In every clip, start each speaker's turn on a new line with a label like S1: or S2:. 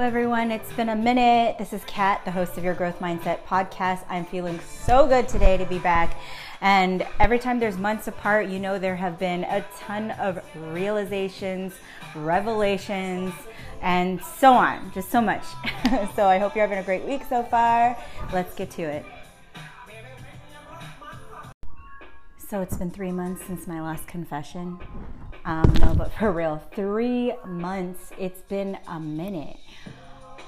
S1: Hello, everyone. It's been a minute. This is Kat, the host of your Growth Mindset podcast. I'm feeling so good today to be back. And every time there's months apart, you know there have been a ton of realizations, revelations, and so on. Just so much. so I hope you're having a great week so far. Let's get to it. So it's been three months since my last confession. Um, no, but for real, three months. It's been a minute.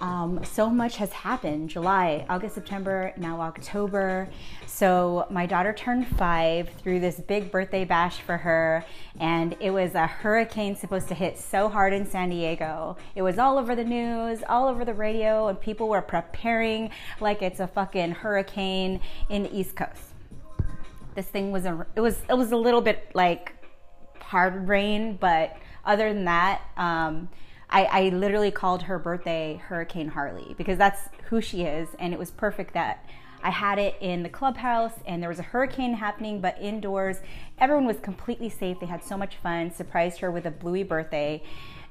S1: Um, so much has happened July, August, September, now October. So, my daughter turned five through this big birthday bash for her, and it was a hurricane supposed to hit so hard in San Diego. It was all over the news, all over the radio, and people were preparing like it's a fucking hurricane in the East Coast. This thing was a, it was, it was a little bit like hard rain, but other than that, um, I, I literally called her birthday Hurricane Harley because that's who she is, and it was perfect that I had it in the clubhouse and there was a hurricane happening, but indoors. Everyone was completely safe. They had so much fun. Surprised her with a bluey birthday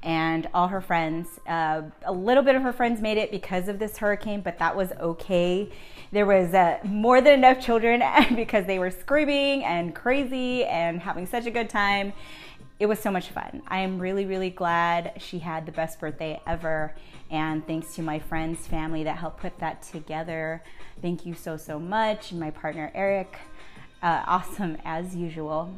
S1: and all her friends. Uh, a little bit of her friends made it because of this hurricane, but that was okay. There was uh, more than enough children because they were screaming and crazy and having such a good time it was so much fun. I am really, really glad she had the best birthday ever. And thanks to my friends, family that helped put that together. Thank you so, so much. My partner, Eric, uh, awesome as usual.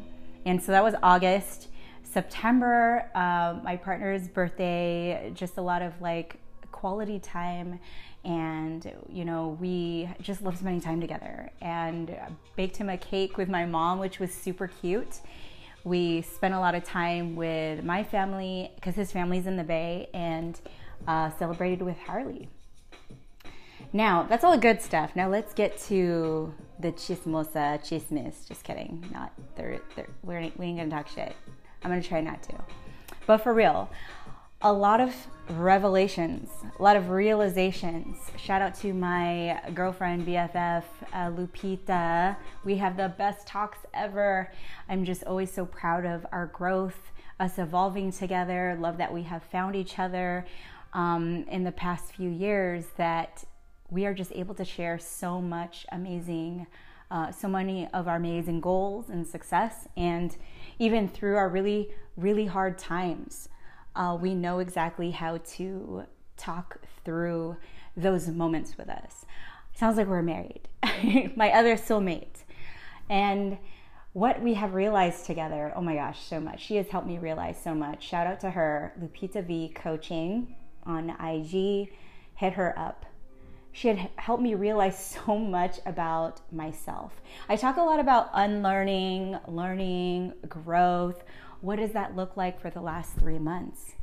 S1: And so that was August. September, uh, my partner's birthday, just a lot of like quality time and you know we just love spending time together and baked him a cake with my mom which was super cute we spent a lot of time with my family because his family's in the Bay and uh, celebrated with Harley. Now, that's all the good stuff. Now, let's get to the chismosa chismis. Just kidding. Not, they're, they're, we ain't gonna talk shit. I'm gonna try not to. But for real, a lot of revelations, a lot of realizations. Shout out to my girlfriend, BFF, uh, Lupita. We have the best talks ever. I'm just always so proud of our growth, us evolving together. Love that we have found each other um, in the past few years, that we are just able to share so much amazing. Uh, so many of our amazing goals and success, and even through our really, really hard times uh, we know exactly how to talk through those moments with us. Sounds like we're married, my other soulmate. And what we have realized together, oh my gosh, so much. She has helped me realize so much. Shout out to her, Lupita V Coaching on IG. Hit her up. She had helped me realize so much about myself. I talk a lot about unlearning, learning, growth, what does that look like for the last three months?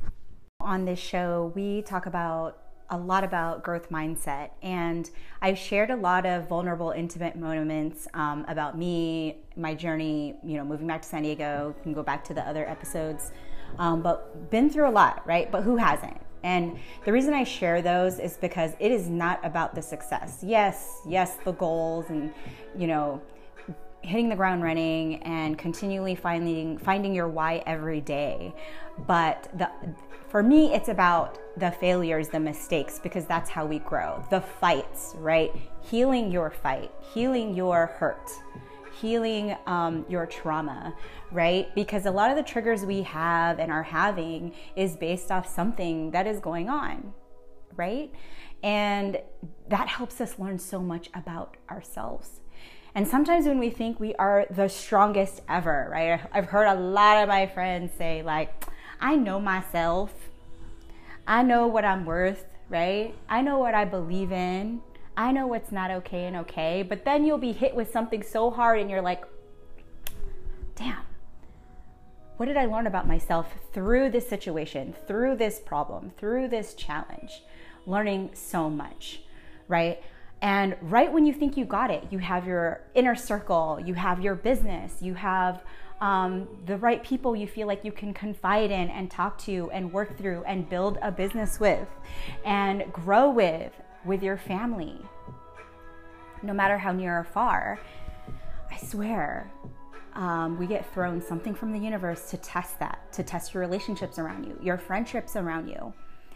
S1: On this show, we talk about a lot about growth mindset, and I've shared a lot of vulnerable, intimate moments um, about me, my journey, you know, moving back to San Diego. You can go back to the other episodes, um, but been through a lot, right? But who hasn't? And the reason I share those is because it is not about the success. Yes, yes, the goals and, you know, hitting the ground running and continually finding finding your why every day. But the for me it's about the failures the mistakes because that's how we grow. The fights right? Healing your fight healing your hurt healing um, your trauma right because a lot of the triggers we have and are having is based off something that is going on right and that helps us learn so much about ourselves and sometimes when we think we are the strongest ever, right? I've heard a lot of my friends say, like, I know myself. I know what I'm worth, right? I know what I believe in. I know what's not okay and okay. But then you'll be hit with something so hard and you're like, damn, what did I learn about myself through this situation, through this problem, through this challenge? Learning so much, right? And right when you think you got it, you have your inner circle, you have your business, you have um, the right people you feel like you can confide in and talk to and work through and build a business with and grow with, with your family, no matter how near or far. I swear, um, we get thrown something from the universe to test that, to test your relationships around you, your friendships around you.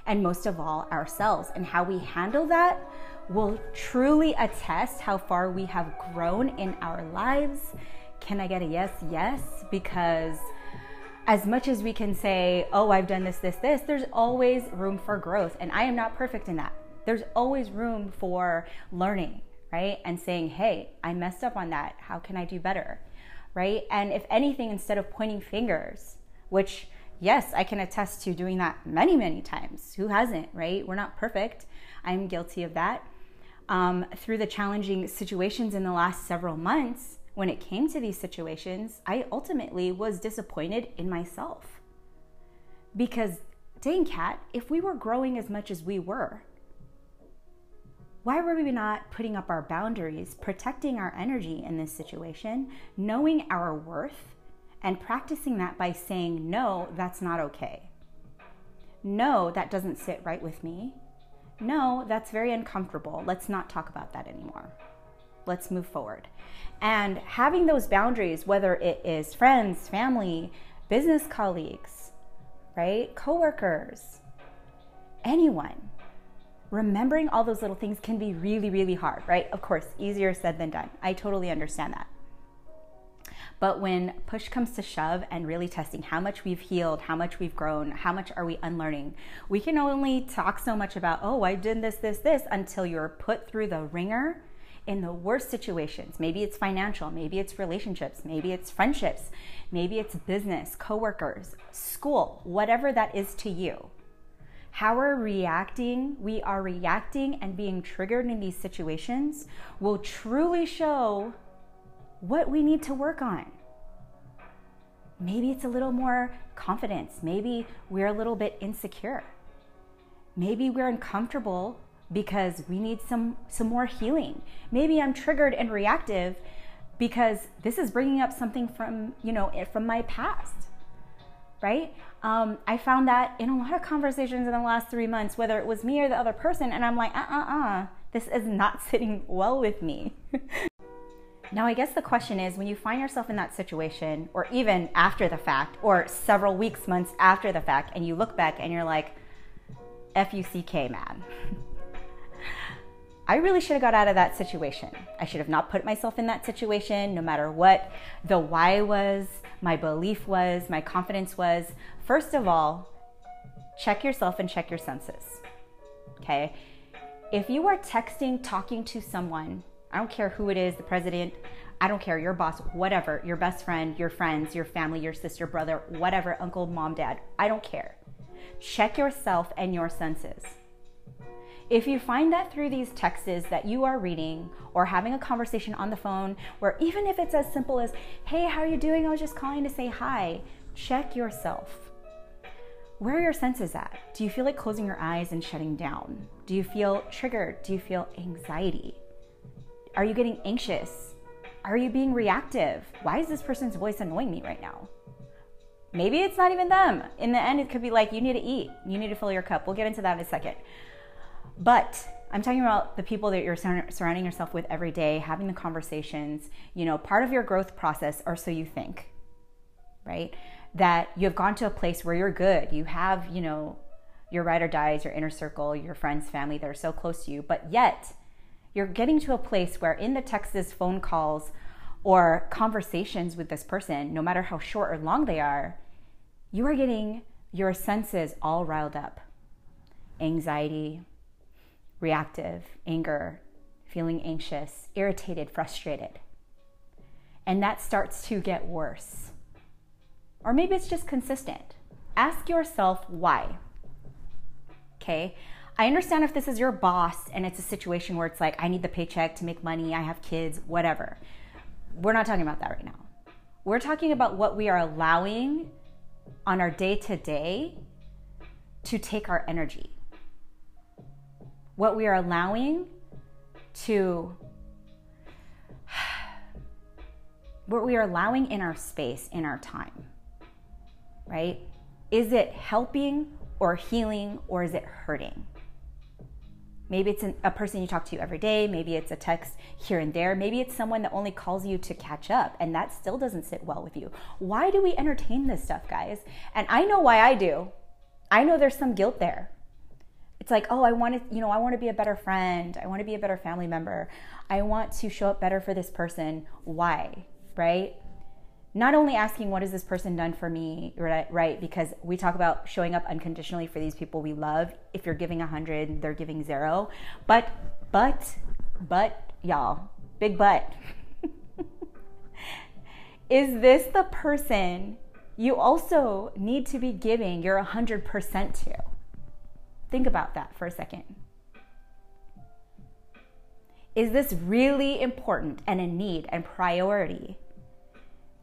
S1: and most of all, ourselves. And how we handle that will truly attest how far we have grown in our lives. Can I get a yes? Yes, because as much as we can say, oh, I've done this, this, this, there's always room for growth. And I am not perfect in that. There's always room for learning, right? And saying, hey, I messed up on that. How can I do better? Right? And if anything, instead of pointing fingers, which, yes, I can attest to doing that many, many times. Who hasn't, right? We're not perfect. I'm guilty of that. Um, through the challenging situations in the last several months, when it came to these situations, I ultimately was disappointed in myself. Because, dang, Kat, if we were growing as much as we were, why were we not putting up our boundaries, protecting our energy in this situation, knowing our worth, and practicing that by saying, no, that's not okay. No, that doesn't sit right with me. No, that's very uncomfortable. Let's not talk about that anymore let's move forward. And having those boundaries, whether it is friends, family, business colleagues, right, coworkers, anyone, remembering all those little things can be really, really hard, right? Of course, easier said than done. I totally understand that. But when push comes to shove and really testing how much we've healed, how much we've grown, how much are we unlearning, we can only talk so much about, oh, I did this, this, this, until you're put through the ringer in the worst situations. Maybe it's financial, maybe it's relationships, maybe it's friendships, maybe it's business, coworkers, school, whatever that is to you. How we're reacting, we are reacting and being triggered in these situations will truly show what we need to work on. Maybe it's a little more confidence. Maybe we're a little bit insecure. Maybe we're uncomfortable because we need some some more healing. Maybe I'm triggered and reactive because this is bringing up something from you know from my past, right? Um, I found that in a lot of conversations in the last three months, whether it was me or the other person, and I'm like, uh uh uh, this is not sitting well with me. now, I guess the question is when you find yourself in that situation, or even after the fact, or several weeks, months after the fact, and you look back and you're like, F U C K, man. I really should have got out of that situation. I should have not put myself in that situation, no matter what the why was, my belief was, my confidence was. First of all, check yourself and check your senses. Okay? If you are texting, talking to someone, I don't care who it is, the president, I don't care, your boss, whatever, your best friend, your friends, your family, your sister, brother, whatever, uncle, mom, dad, I don't care. Check yourself and your senses. If you find that through these texts that you are reading or having a conversation on the phone, where even if it's as simple as, hey, how are you doing? I was just calling to say hi, check yourself. Where are your senses at? Do you feel like closing your eyes and shutting down? Do you feel triggered? Do you feel anxiety? Are you getting anxious? Are you being reactive? Why is this person's voice annoying me right now? Maybe it's not even them. In the end, it could be like, you need to eat, you need to fill your cup. We'll get into that in a second. But I'm talking about the people that you're surrounding yourself with every day, having the conversations, you know, part of your growth process, or so you think, right? That you have gone to a place where you're good. You have, you know, your ride or dies, your inner circle, your friends, family that are so close to you, but yet you're getting to a place where in the texts, phone calls, or conversations with this person, no matter how short or long they are, you are getting your senses all riled up. Anxiety, reactive, anger, feeling anxious, irritated, frustrated. And that starts to get worse. Or maybe it's just consistent. Ask yourself why. Okay? I understand if this is your boss and it's a situation where it's like, I need the paycheck to make money, I have kids, whatever. We're not talking about that right now. We're talking about what we are allowing on our day to day to take our energy what we are allowing to what we are allowing in our space, in our time, right? Is it helping or healing or is it hurting? Maybe it's an, a person you talk to every day. Maybe it's a text here and there. Maybe it's someone that only calls you to catch up, and that still doesn't sit well with you. Why do we entertain this stuff, guys? And I know why I do. I know there's some guilt there It's like, oh, I want to, you know, I want to be a better friend. I want to be a better family member. I want to show up better for this person. Why? Right? Not only asking, what has this person done for me? Right? right? Because we talk about showing up unconditionally for these people we love. If you're giving a hundred, they're giving zero. But, but, but, y'all, big but. is this the person you also need to be giving your 100% to? Think about that for a second. Is this really important and a need and priority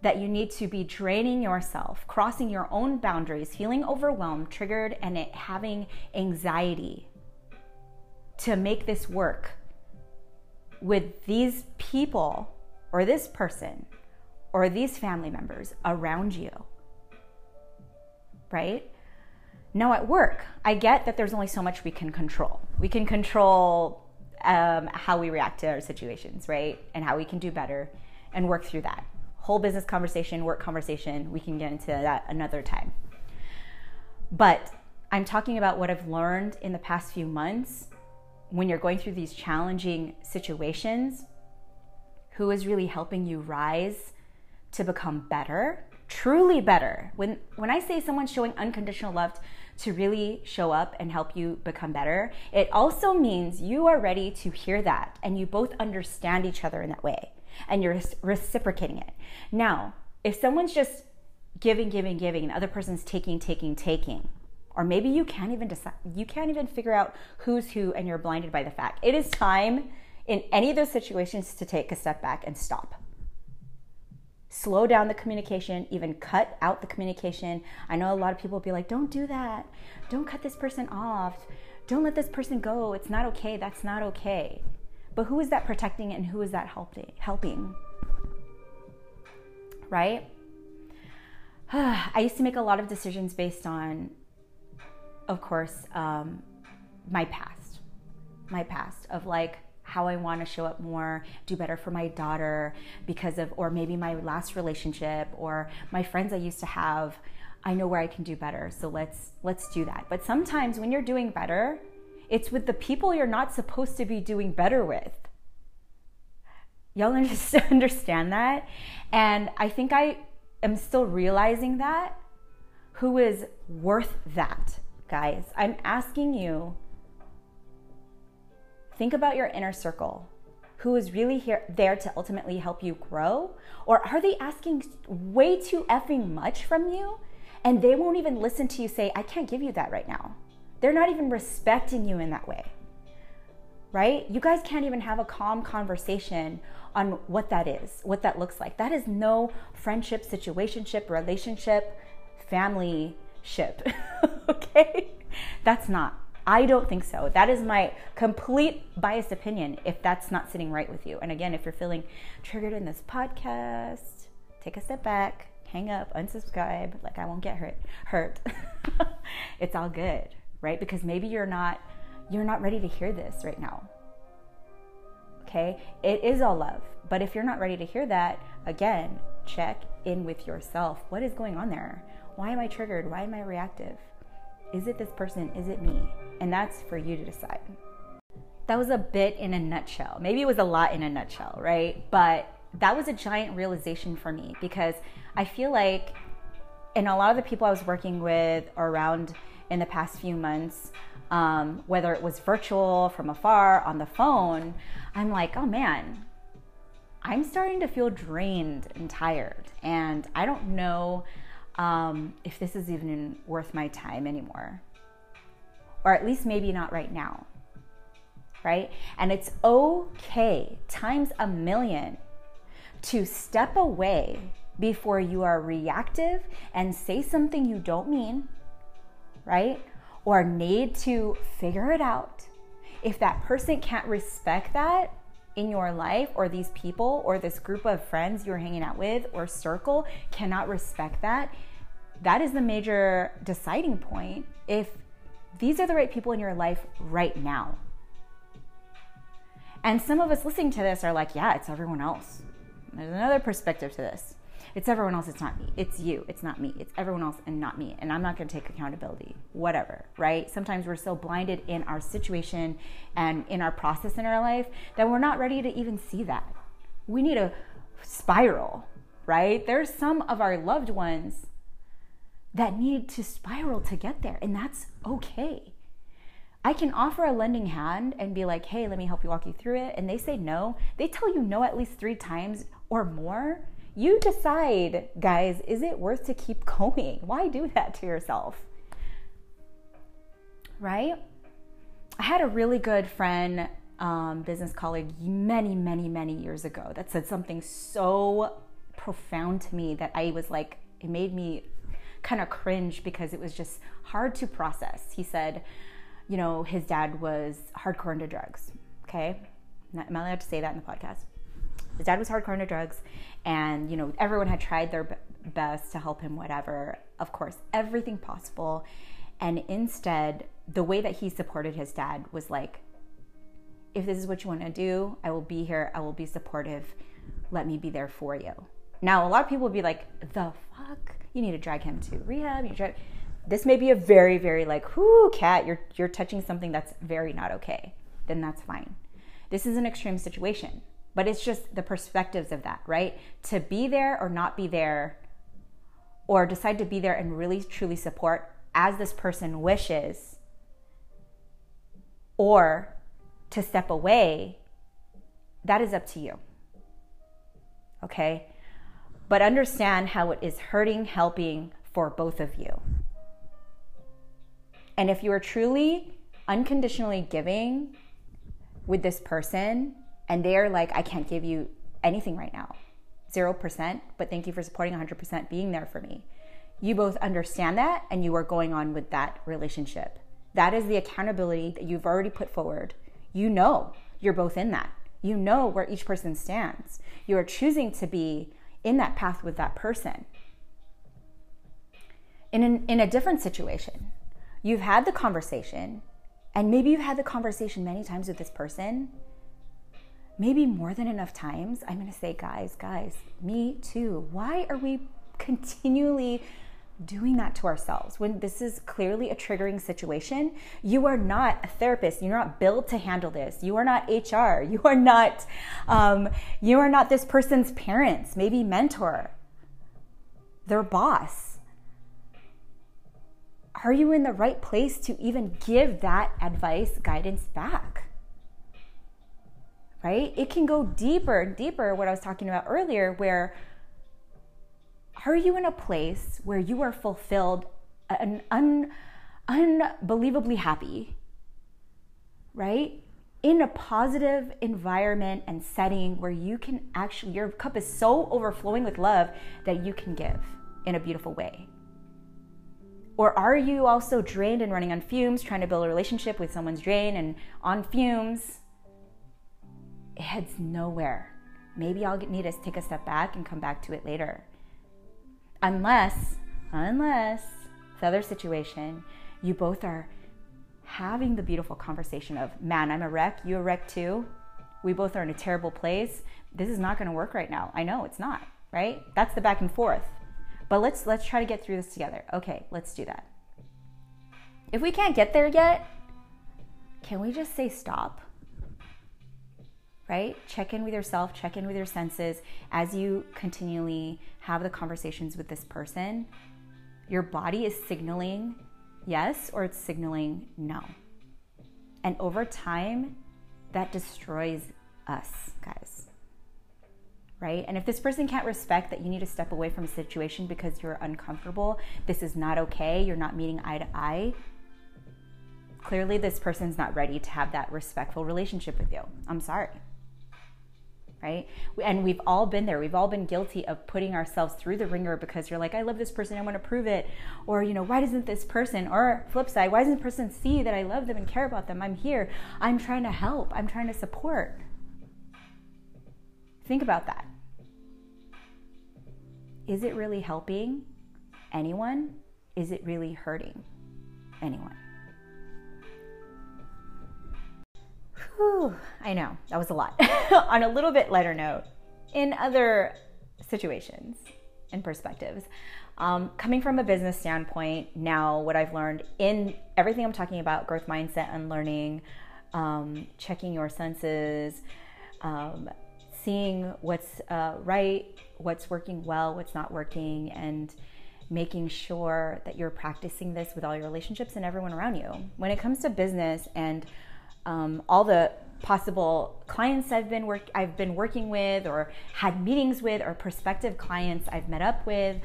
S1: that you need to be draining yourself, crossing your own boundaries, feeling overwhelmed, triggered, and having anxiety to make this work with these people or this person or these family members around you? Right? Now, at work, I get that there's only so much we can control. We can control um, how we react to our situations, right? And how we can do better and work through that. Whole business conversation, work conversation, we can get into that another time. But I'm talking about what I've learned in the past few months when you're going through these challenging situations. Who is really helping you rise to become better, truly better? When, when I say someone's showing unconditional love, to really show up and help you become better, it also means you are ready to hear that and you both understand each other in that way and you're reciprocating it. Now, if someone's just giving, giving, giving, and the other person's taking, taking, taking, or maybe you can't even decide, you can't even figure out who's who and you're blinded by the fact. It is time in any of those situations to take a step back and stop slow down the communication, even cut out the communication. I know a lot of people will be like, don't do that. Don't cut this person off. Don't let this person go. It's not okay. That's not okay. But who is that protecting and who is that helping? helping? Right? I used to make a lot of decisions based on, of course, um, my past. My past of like, how I want to show up more, do better for my daughter because of, or maybe my last relationship or my friends I used to have. I know where I can do better. So let's let's do that. But sometimes when you're doing better, it's with the people you're not supposed to be doing better with. Y'all understand that? And I think I am still realizing that. Who is worth that, guys? I'm asking you Think about your inner circle. Who is really here there to ultimately help you grow? Or are they asking way too effing much from you? And they won't even listen to you say, I can't give you that right now. They're not even respecting you in that way. Right? You guys can't even have a calm conversation on what that is, what that looks like. That is no friendship, situationship, relationship, family ship. okay? That's not. I don't think so. That is my complete biased opinion if that's not sitting right with you. And again, if you're feeling triggered in this podcast, take a step back, hang up, unsubscribe. Like I won't get hurt. Hurt. it's all good, right? Because maybe you're not you're not ready to hear this right now. Okay? It is all love. But if you're not ready to hear that, again, check in with yourself. What is going on there? Why am I triggered? Why am I reactive? Is it this person? Is it me? And that's for you to decide. That was a bit in a nutshell. Maybe it was a lot in a nutshell, right? But that was a giant realization for me because I feel like, and a lot of the people I was working with around in the past few months, um, whether it was virtual, from afar, on the phone, I'm like, oh man, I'm starting to feel drained and tired. And I don't know um, if this is even worth my time anymore or at least maybe not right now. Right? And it's okay, times a million, to step away before you are reactive and say something you don't mean, right? Or need to figure it out. If that person can't respect that in your life, or these people, or this group of friends you're hanging out with, or circle cannot respect that, that is the major deciding point if these are the right people in your life right now. And some of us listening to this are like, yeah, it's everyone else. There's another perspective to this. It's everyone else, it's not me. It's you, it's not me. It's everyone else and not me. And I'm not going to take accountability. Whatever, right? Sometimes we're so blinded in our situation and in our process in our life that we're not ready to even see that. We need a spiral, right? There's some of our loved ones that need to spiral to get there, and that's okay. I can offer a lending hand and be like, hey, let me help you walk you through it. And they say no. They tell you no at least three times or more. You decide, guys, is it worth to keep going? Why do that to yourself? Right? I had a really good friend, um, business colleague, many, many, many years ago that said something so profound to me that I was like, it made me kind of cringe because it was just hard to process. He said, you know, his dad was hardcore into drugs. Okay. Am I allowed to say that in the podcast? His dad was hardcore into drugs, and, you know, everyone had tried their best to help him, whatever. Of course, everything possible. And instead, the way that he supported his dad was like, if this is what you want to do, I will be here. I will be supportive. Let me be there for you. Now, a lot of people would be like, the fuck? You need to drag him to rehab. You drag this may be a very, very like, whoo, Kat, you're you're touching something that's very not okay. Then that's fine. This is an extreme situation, but it's just the perspectives of that, right? To be there or not be there, or decide to be there and really truly support as this person wishes, or to step away, that is up to you. Okay? But understand how it is hurting, helping for both of you. And if you are truly unconditionally giving with this person and they're like, I can't give you anything right now, 0%, but thank you for supporting 100% being there for me. You both understand that and you are going on with that relationship. That is the accountability that you've already put forward. You know you're both in that. You know where each person stands. You are choosing to be in that path with that person. In, an, in a different situation, you've had the conversation, and maybe you've had the conversation many times with this person, maybe more than enough times. I'm gonna say, guys, guys, me too. Why are we continually doing that to ourselves when this is clearly a triggering situation? You are not a therapist. You're not built to handle this. You are not HR. You are not. Um, you are not this person's parents. Maybe mentor. Their boss are you in the right place to even give that advice, guidance back? Right? It can go deeper deeper, what I was talking about earlier, where are you in a place where you are fulfilled uh, and un, unbelievably happy, right? In a positive environment and setting where you can actually, your cup is so overflowing with love that you can give in a beautiful way. Or are you also drained and running on fumes, trying to build a relationship with someone's drained and on fumes? It heads nowhere. Maybe I'll need to take a step back and come back to it later. Unless, unless the other situation, you both are having the beautiful conversation of, man, I'm a wreck, you a wreck too. We both are in a terrible place. This is not going to work right now. I know it's not, right? That's the back and forth. But let's let's try to get through this together. Okay, let's do that. If we can't get there yet, can we just say stop? Right? Check in with yourself, check in with your senses as you continually have the conversations with this person. Your body is signaling yes or it's signaling no. And over time, that destroys us, guys right? And if this person can't respect that you need to step away from a situation because you're uncomfortable, this is not okay, you're not meeting eye to eye, clearly this person's not ready to have that respectful relationship with you. I'm sorry. Right? And we've all been there. We've all been guilty of putting ourselves through the ringer because you're like, I love this person, I want to prove it. Or, you know, why doesn't this person, or flip side, why doesn't the person see that I love them and care about them? I'm here. I'm trying to help. I'm trying to support. Think about that is it really helping anyone? Is it really hurting anyone? Whew, I know, that was a lot. On a little bit lighter note, in other situations, and perspectives. Um, coming from a business standpoint, now what I've learned in everything I'm talking about growth mindset and learning, um, checking your senses, um, seeing what's uh, right, what's working well, what's not working, and making sure that you're practicing this with all your relationships and everyone around you. When it comes to business and um, all the possible clients I've been work I've been working with or had meetings with or prospective clients I've met up with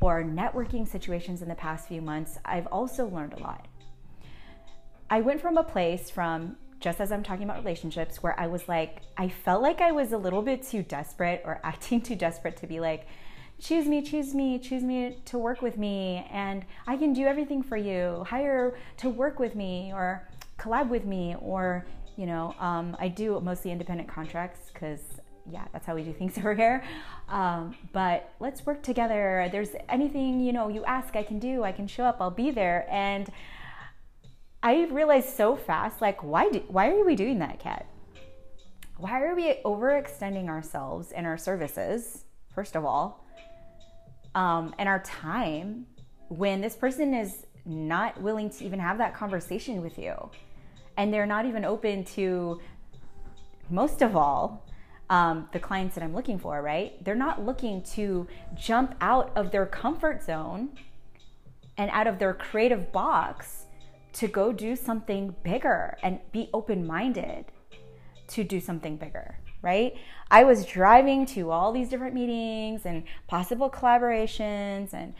S1: or networking situations in the past few months, I've also learned a lot. I went from a place from just as I'm talking about relationships where I was like I felt like I was a little bit too desperate or acting too desperate to be like choose me, choose me, choose me to work with me, and I can do everything for you. Hire to work with me or collab with me, or you know, um, I do mostly independent contracts because yeah, that's how we do things over here. Um, but let's work together. There's anything you know you ask, I can do. I can show up. I'll be there. And I realized so fast, like, why do, why are we doing that, Kat? Why are we overextending ourselves and our services? First of all, um, and our time when this person is not willing to even have that conversation with you and they're not even open to most of all um, the clients that i'm looking for right they're not looking to jump out of their comfort zone and out of their creative box to go do something bigger and be open-minded to do something bigger right? I was driving to all these different meetings and possible collaborations and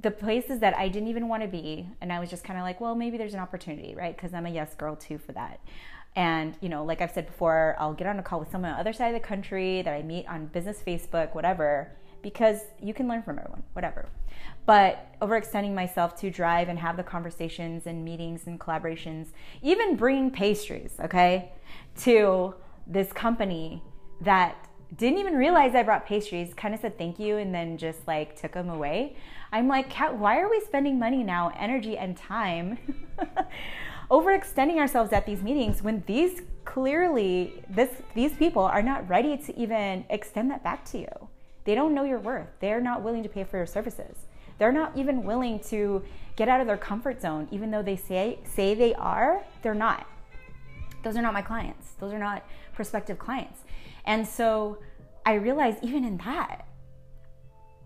S1: the places that I didn't even want to be. And I was just kind of like, well, maybe there's an opportunity, right? Because I'm a yes girl too for that. And, you know, like I've said before, I'll get on a call with someone on the other side of the country that I meet on business Facebook, whatever, because you can learn from everyone, whatever. But overextending myself to drive and have the conversations and meetings and collaborations, even bringing pastries, okay, to this company that didn't even realize I brought pastries, kind of said thank you and then just like took them away. I'm like, Kat, why are we spending money now, energy, and time overextending ourselves at these meetings when these clearly this these people are not ready to even extend that back to you. They don't know your worth. They're not willing to pay for your services. They're not even willing to get out of their comfort zone, even though they say say they are, they're not. Those are not my clients. Those are not prospective clients. And so I realized even in that,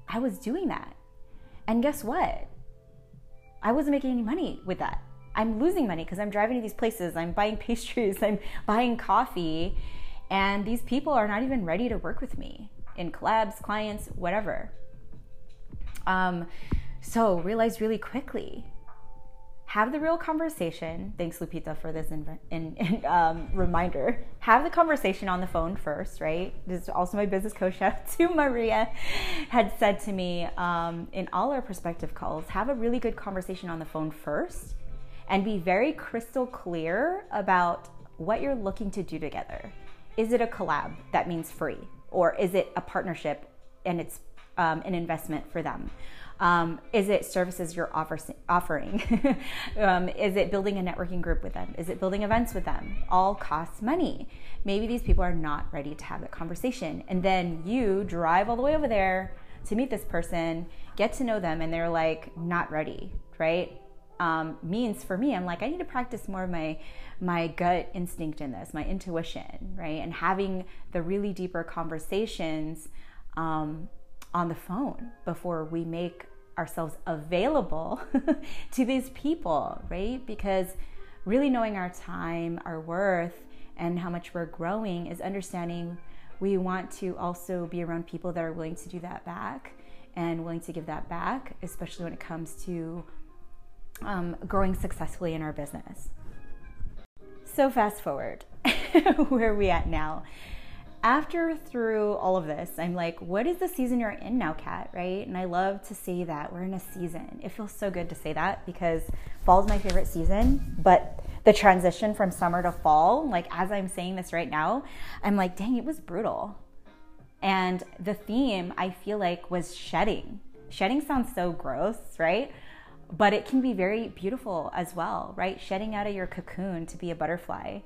S1: I was doing that. And guess what? I wasn't making any money with that. I'm losing money because I'm driving to these places, I'm buying pastries, I'm buying coffee, and these people are not even ready to work with me in collabs, clients, whatever. Um, so realized really quickly have the real conversation. Thanks, Lupita, for this in, in, in, um, reminder. Have the conversation on the phone first, right? This is also my business coach, to Maria, had said to me um, in all our prospective calls have a really good conversation on the phone first and be very crystal clear about what you're looking to do together. Is it a collab that means free? Or is it a partnership and it's um, an investment for them? Um, is it services you're offer, offering? um, is it building a networking group with them? Is it building events with them? All costs money. Maybe these people are not ready to have that conversation. And then you drive all the way over there to meet this person, get to know them, and they're like, not ready, right? Um, means for me, I'm like, I need to practice more of my my gut instinct in this, my intuition, right? And having the really deeper conversations um, on the phone before we make ourselves available to these people, right? Because really knowing our time, our worth, and how much we're growing is understanding we want to also be around people that are willing to do that back and willing to give that back, especially when it comes to um, growing successfully in our business. So, fast forward, where are we at now? After through all of this, I'm like, what is the season you're in now, Kat? Right? And I love to say that we're in a season. It feels so good to say that because fall is my favorite season. But the transition from summer to fall, like as I'm saying this right now, I'm like, dang, it was brutal. And the theme I feel like was shedding. Shedding sounds so gross, right? But it can be very beautiful as well, right? Shedding out of your cocoon to be a butterfly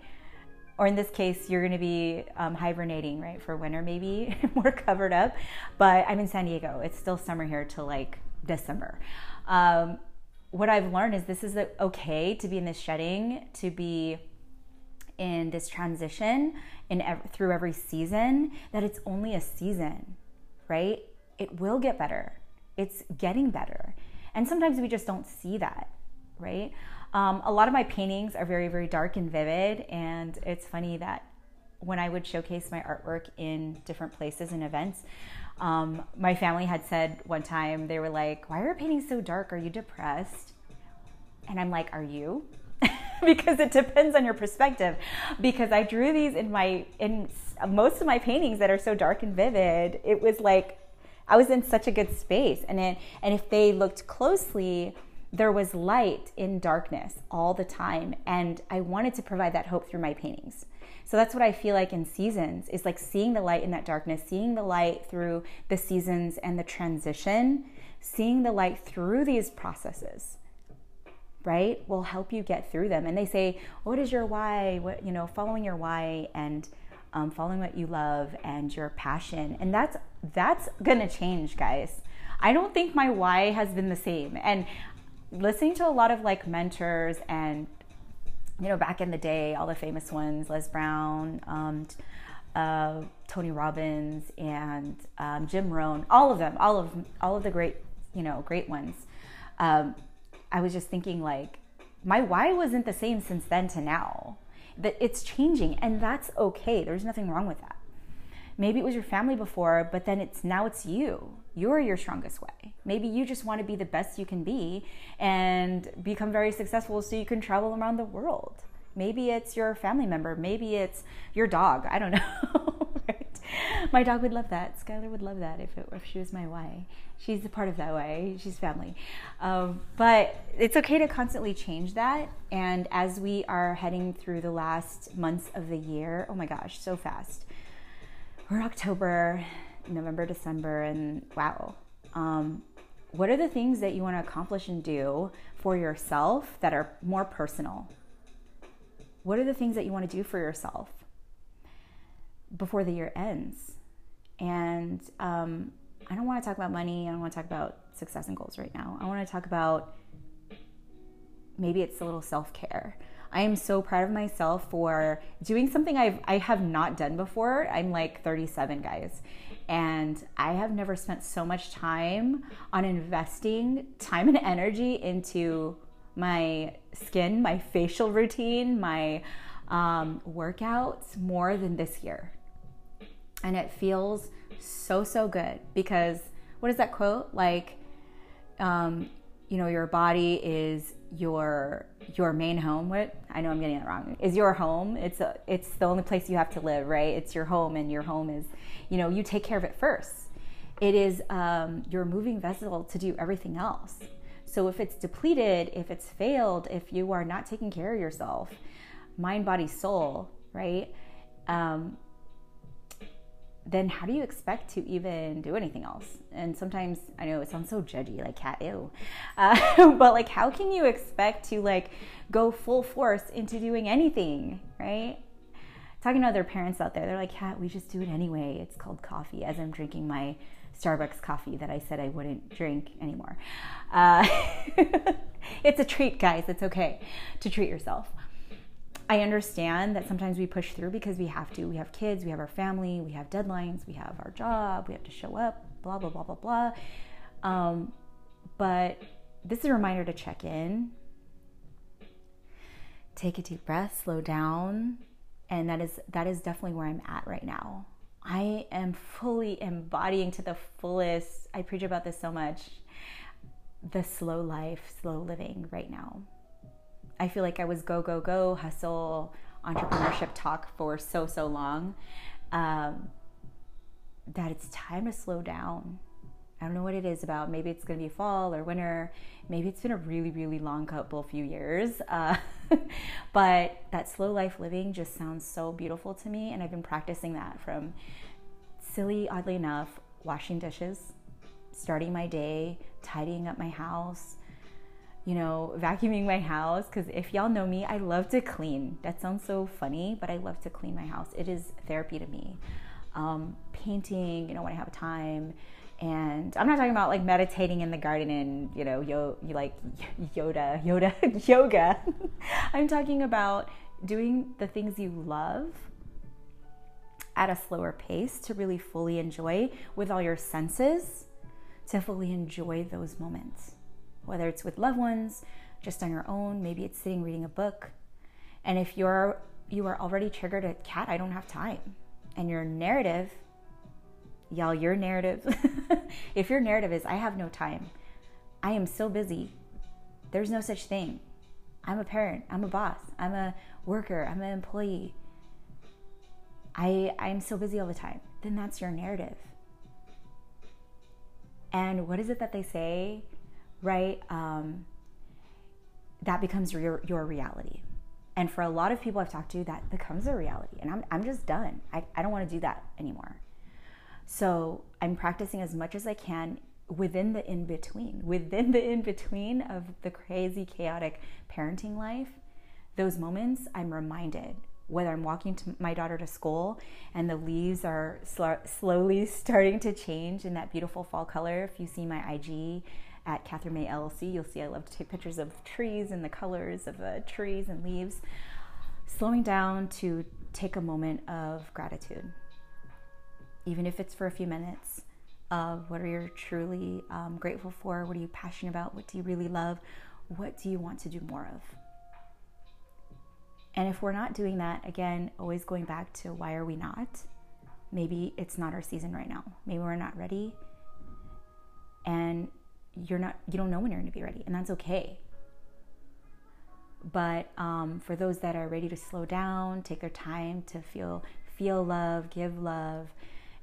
S1: or in this case, you're going to be um, hibernating, right, for winter, maybe more covered up. But I'm in San Diego. It's still summer here till like December. Um, what I've learned is this is okay to be in this shedding, to be in this transition in ev- through every season. That it's only a season, right? It will get better. It's getting better, and sometimes we just don't see that, right? Um, a lot of my paintings are very, very dark and vivid, and it's funny that when I would showcase my artwork in different places and events, um, my family had said one time, they were like, Why are your paintings so dark? Are you depressed? And I'm like, Are you? because it depends on your perspective. Because I drew these in my, in most of my paintings that are so dark and vivid, it was like, I was in such a good space. And, it, and if they looked closely, there was light in darkness all the time and i wanted to provide that hope through my paintings. So that's what i feel like in seasons is like seeing the light in that darkness seeing the light through the seasons and the transition seeing the light through these processes right will help you get through them. And they say what is your why? What you know following your why and um, following what you love and your passion. And that's that's gonna change guys. I don't think my why has been the same. And listening to a lot of like mentors and you know back in the day all the famous ones les brown um, uh, tony robbins and um, jim rohn all of them all of all of the great you know great ones. Um, i was just thinking like my why wasn't the same since then to now that it's changing and that's okay. There's nothing wrong with that. Maybe it was your family before but then it's now it's you you're your strongest way. Maybe you just want to be the best you can be and become very successful so you can travel around the world. Maybe it's your family member. Maybe it's your dog. I don't know. right? My dog would love that. Skylar would love that if, it, if she was my way. She's a part of that way. She's family. Um, but it's okay to constantly change that. And as we are heading through the last months of the year, oh my gosh, so fast. We're October November, December, and wow. Um, what are the things that you want to accomplish and do for yourself that are more personal? What are the things that you want to do for yourself before the year ends? And um, I don't want to talk about money. I don't want to talk about success and goals right now. I want to talk about maybe it's a little self care. I am so proud of myself for doing something I've I have not done before. I'm like 37 guys. And I have never spent so much time on investing time and energy into my skin, my facial routine, my um, workouts more than this year. And it feels so, so good because what is that quote? Like, um, you know, your body is your your main home what i know i'm getting it wrong is your home it's a, it's the only place you have to live right? It's your home and your home is you know you take care of it first. It is um, your moving vessel to do everything else. So if it's depleted if it's failed if you are not taking care of yourself mind body soul right? Um, then how do you expect to even do anything else? And sometimes I know it sounds so judgy, like Kat ew, uh, but like how can you expect to like go full force into doing anything, right? Talking to other parents out there, they're like, "Kat, we just do it anyway. It's called coffee." As I'm drinking my Starbucks coffee that I said I wouldn't drink anymore. Uh, it's a treat, guys. It's okay to treat yourself. I understand that sometimes we push through because we have to. We have kids, we have our family, we have deadlines, we have our job, we have to show up, blah, blah, blah, blah, blah. Um, but this is a reminder to check in, take a deep breath, slow down. And that is that is definitely where I'm at right now. I am fully embodying to the fullest. I preach about this so much. The slow life, slow living right now. I feel like I was go, go, go, hustle, entrepreneurship talk for so, so long um, that it's time to slow down. I don't know what it is about. Maybe it's going to be fall or winter. Maybe it's been a really, really long couple few years. Uh, but that slow life living just sounds so beautiful to me. And I've been practicing that from silly, oddly enough, washing dishes, starting my day, tidying up my house, you know, vacuuming my house. Because if y'all know me, I love to clean. That sounds so funny, but I love to clean my house. It is therapy to me. Um, painting, you know, when I have time. And I'm not talking about like meditating in the garden and, you know, yo, like Yoda, Yoda, yoga. I'm talking about doing the things you love at a slower pace to really fully enjoy with all your senses, to fully enjoy those moments whether it's with loved ones, just on your own, maybe it's sitting reading a book. And if you're you are already triggered at Kat, I don't have time. And your narrative, y'all, your narrative, if your narrative is I have no time, I am so busy. There's no such thing. I'm a parent, I'm a boss, I'm a worker, I'm an employee. I I'm so busy all the time. Then that's your narrative. And what is it that they say? Right? Um, that becomes your, your reality. And for a lot of people I've talked to, that becomes a reality. And I'm, I'm just done. I, I don't want to do that anymore. So I'm practicing as much as I can within the in between, within the in between of the crazy, chaotic parenting life. Those moments, I'm reminded whether I'm walking to my daughter to school and the leaves are sl- slowly starting to change in that beautiful fall color. If you see my IG, at Kathrin Mae LLC. You'll see I love to take pictures of trees and the colors of the trees and leaves. Slowing down to take a moment of gratitude, even if it's for a few minutes. Of what are you truly um, grateful for? What are you passionate about? What do you really love? What do you want to do more of? And if we're not doing that, again, always going back to why are we not? Maybe it's not our season right now. Maybe we're not ready. And you're not you don't know when you're going to be ready and that's okay. But um, for those that are ready to slow down take their time to feel feel love give love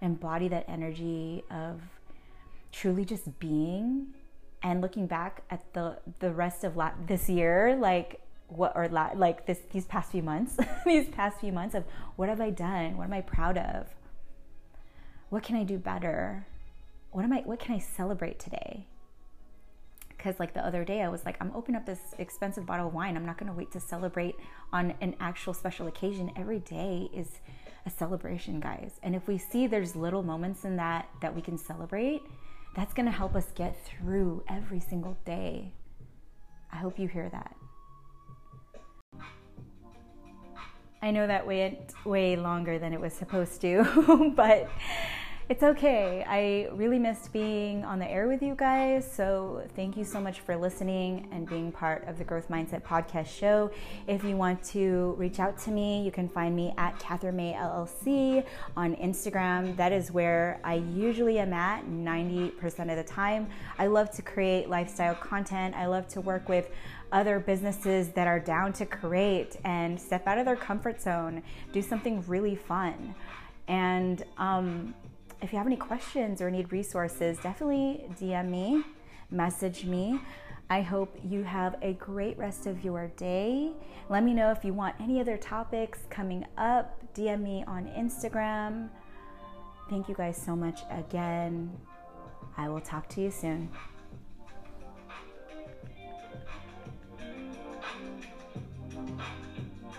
S1: embody that energy of truly just being and looking back at the the rest of la- this year like what or la- like this these past few months these past few months of what have i done? What am i proud of? What can i do better? What am i what can i celebrate today because like the other day i was like i'm opening up this expensive bottle of wine. I'm not going to wait to celebrate on an actual special occasion. Every day is a celebration guys. And if we see there's little moments in that that we can celebrate that's going to help us get through every single day. I hope you hear that. I know that went way longer than it was supposed to, but it's okay. I really missed being on the air with you guys. So, thank you so much for listening and being part of the Growth Mindset podcast show. If you want to reach out to me, you can find me at Kathrin Mae LLC on Instagram. That is where I usually am at 90% of the time. I love to create lifestyle content, I love to work with other businesses that are down to create and step out of their comfort zone, do something really fun. And um, if you have any questions or need resources, definitely DM me, message me. I hope you have a great rest of your day. Let me know if you want any other topics coming up. DM me on Instagram. Thank you guys so much again. I will talk to you soon.